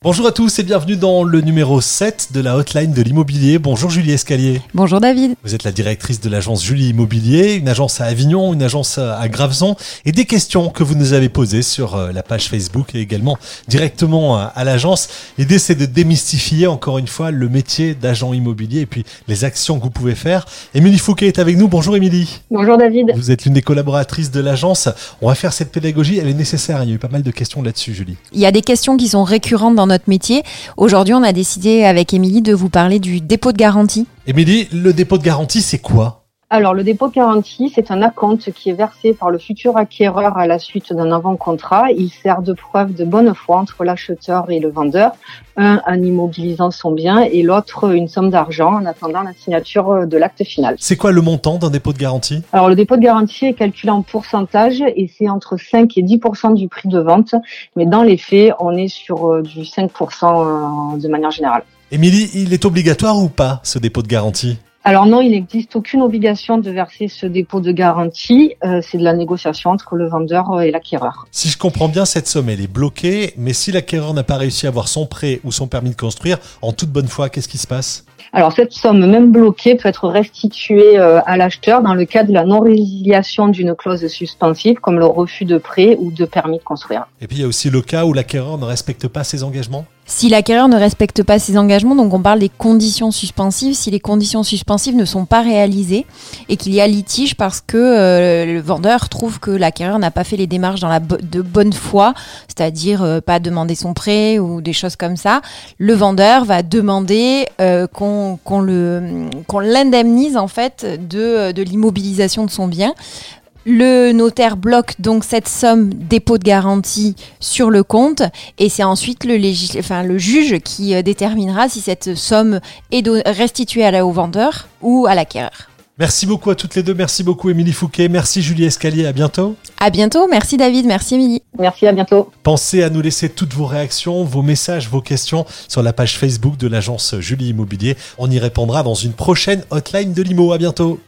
Bonjour à tous et bienvenue dans le numéro 7 de la hotline de l'immobilier. Bonjour Julie Escalier. Bonjour David. Vous êtes la directrice de l'agence Julie Immobilier, une agence à Avignon, une agence à Graveson et des questions que vous nous avez posées sur euh, la page Facebook et également directement à l'agence. L'idée c'est de démystifier encore une fois le métier d'agent immobilier et puis les actions que vous pouvez faire. Émilie Fouquet est avec nous. Bonjour Émilie. Bonjour David. Vous êtes l'une des collaboratrices de l'agence. On va faire cette pédagogie, elle est nécessaire. Il y a eu pas mal de questions là-dessus Julie. Il y a des questions qui sont récurrentes dans notre métier. Aujourd'hui, on a décidé avec Émilie de vous parler du dépôt de garantie. Émilie, le dépôt de garantie, c'est quoi? Alors, le dépôt de garantie, c'est un acompte qui est versé par le futur acquéreur à la suite d'un avant-contrat. Il sert de preuve de bonne foi entre l'acheteur et le vendeur. Un, en immobilisant son bien et l'autre, une somme d'argent en attendant la signature de l'acte final. C'est quoi le montant d'un dépôt de garantie? Alors, le dépôt de garantie est calculé en pourcentage et c'est entre 5 et 10% du prix de vente. Mais dans les faits, on est sur euh, du 5% euh, de manière générale. Émilie, il est obligatoire ou pas ce dépôt de garantie? Alors non, il n'existe aucune obligation de verser ce dépôt de garantie. Euh, c'est de la négociation entre le vendeur et l'acquéreur. Si je comprends bien, cette somme, elle est bloquée. Mais si l'acquéreur n'a pas réussi à avoir son prêt ou son permis de construire, en toute bonne foi, qu'est-ce qui se passe? Alors cette somme, même bloquée, peut être restituée euh, à l'acheteur dans le cas de la non-résiliation d'une clause suspensive, comme le refus de prêt ou de permis de construire. Et puis il y a aussi le cas où l'acquéreur ne respecte pas ses engagements? Si l'acquéreur ne respecte pas ses engagements, donc on parle des conditions suspensives, si les conditions suspensives ne sont pas réalisées et qu'il y a litige parce que euh, le vendeur trouve que l'acquéreur n'a pas fait les démarches de bonne foi, c'est-à-dire euh, pas demander son prêt ou des choses comme ça, le vendeur va demander euh, qu'on l'indemnise en fait de l'immobilisation de son bien le notaire bloque donc cette somme dépôt de garantie sur le compte et c'est ensuite le, enfin, le juge qui euh, déterminera si cette somme est restituée à la, au vendeur ou à l'acquéreur. Merci beaucoup à toutes les deux. Merci beaucoup Émilie Fouquet. Merci Julie Escalier. À bientôt. À bientôt. Merci David. Merci Émilie. Merci. À bientôt. Pensez à nous laisser toutes vos réactions, vos messages, vos questions sur la page Facebook de l'agence Julie Immobilier. On y répondra dans une prochaine hotline de l'IMO. À bientôt.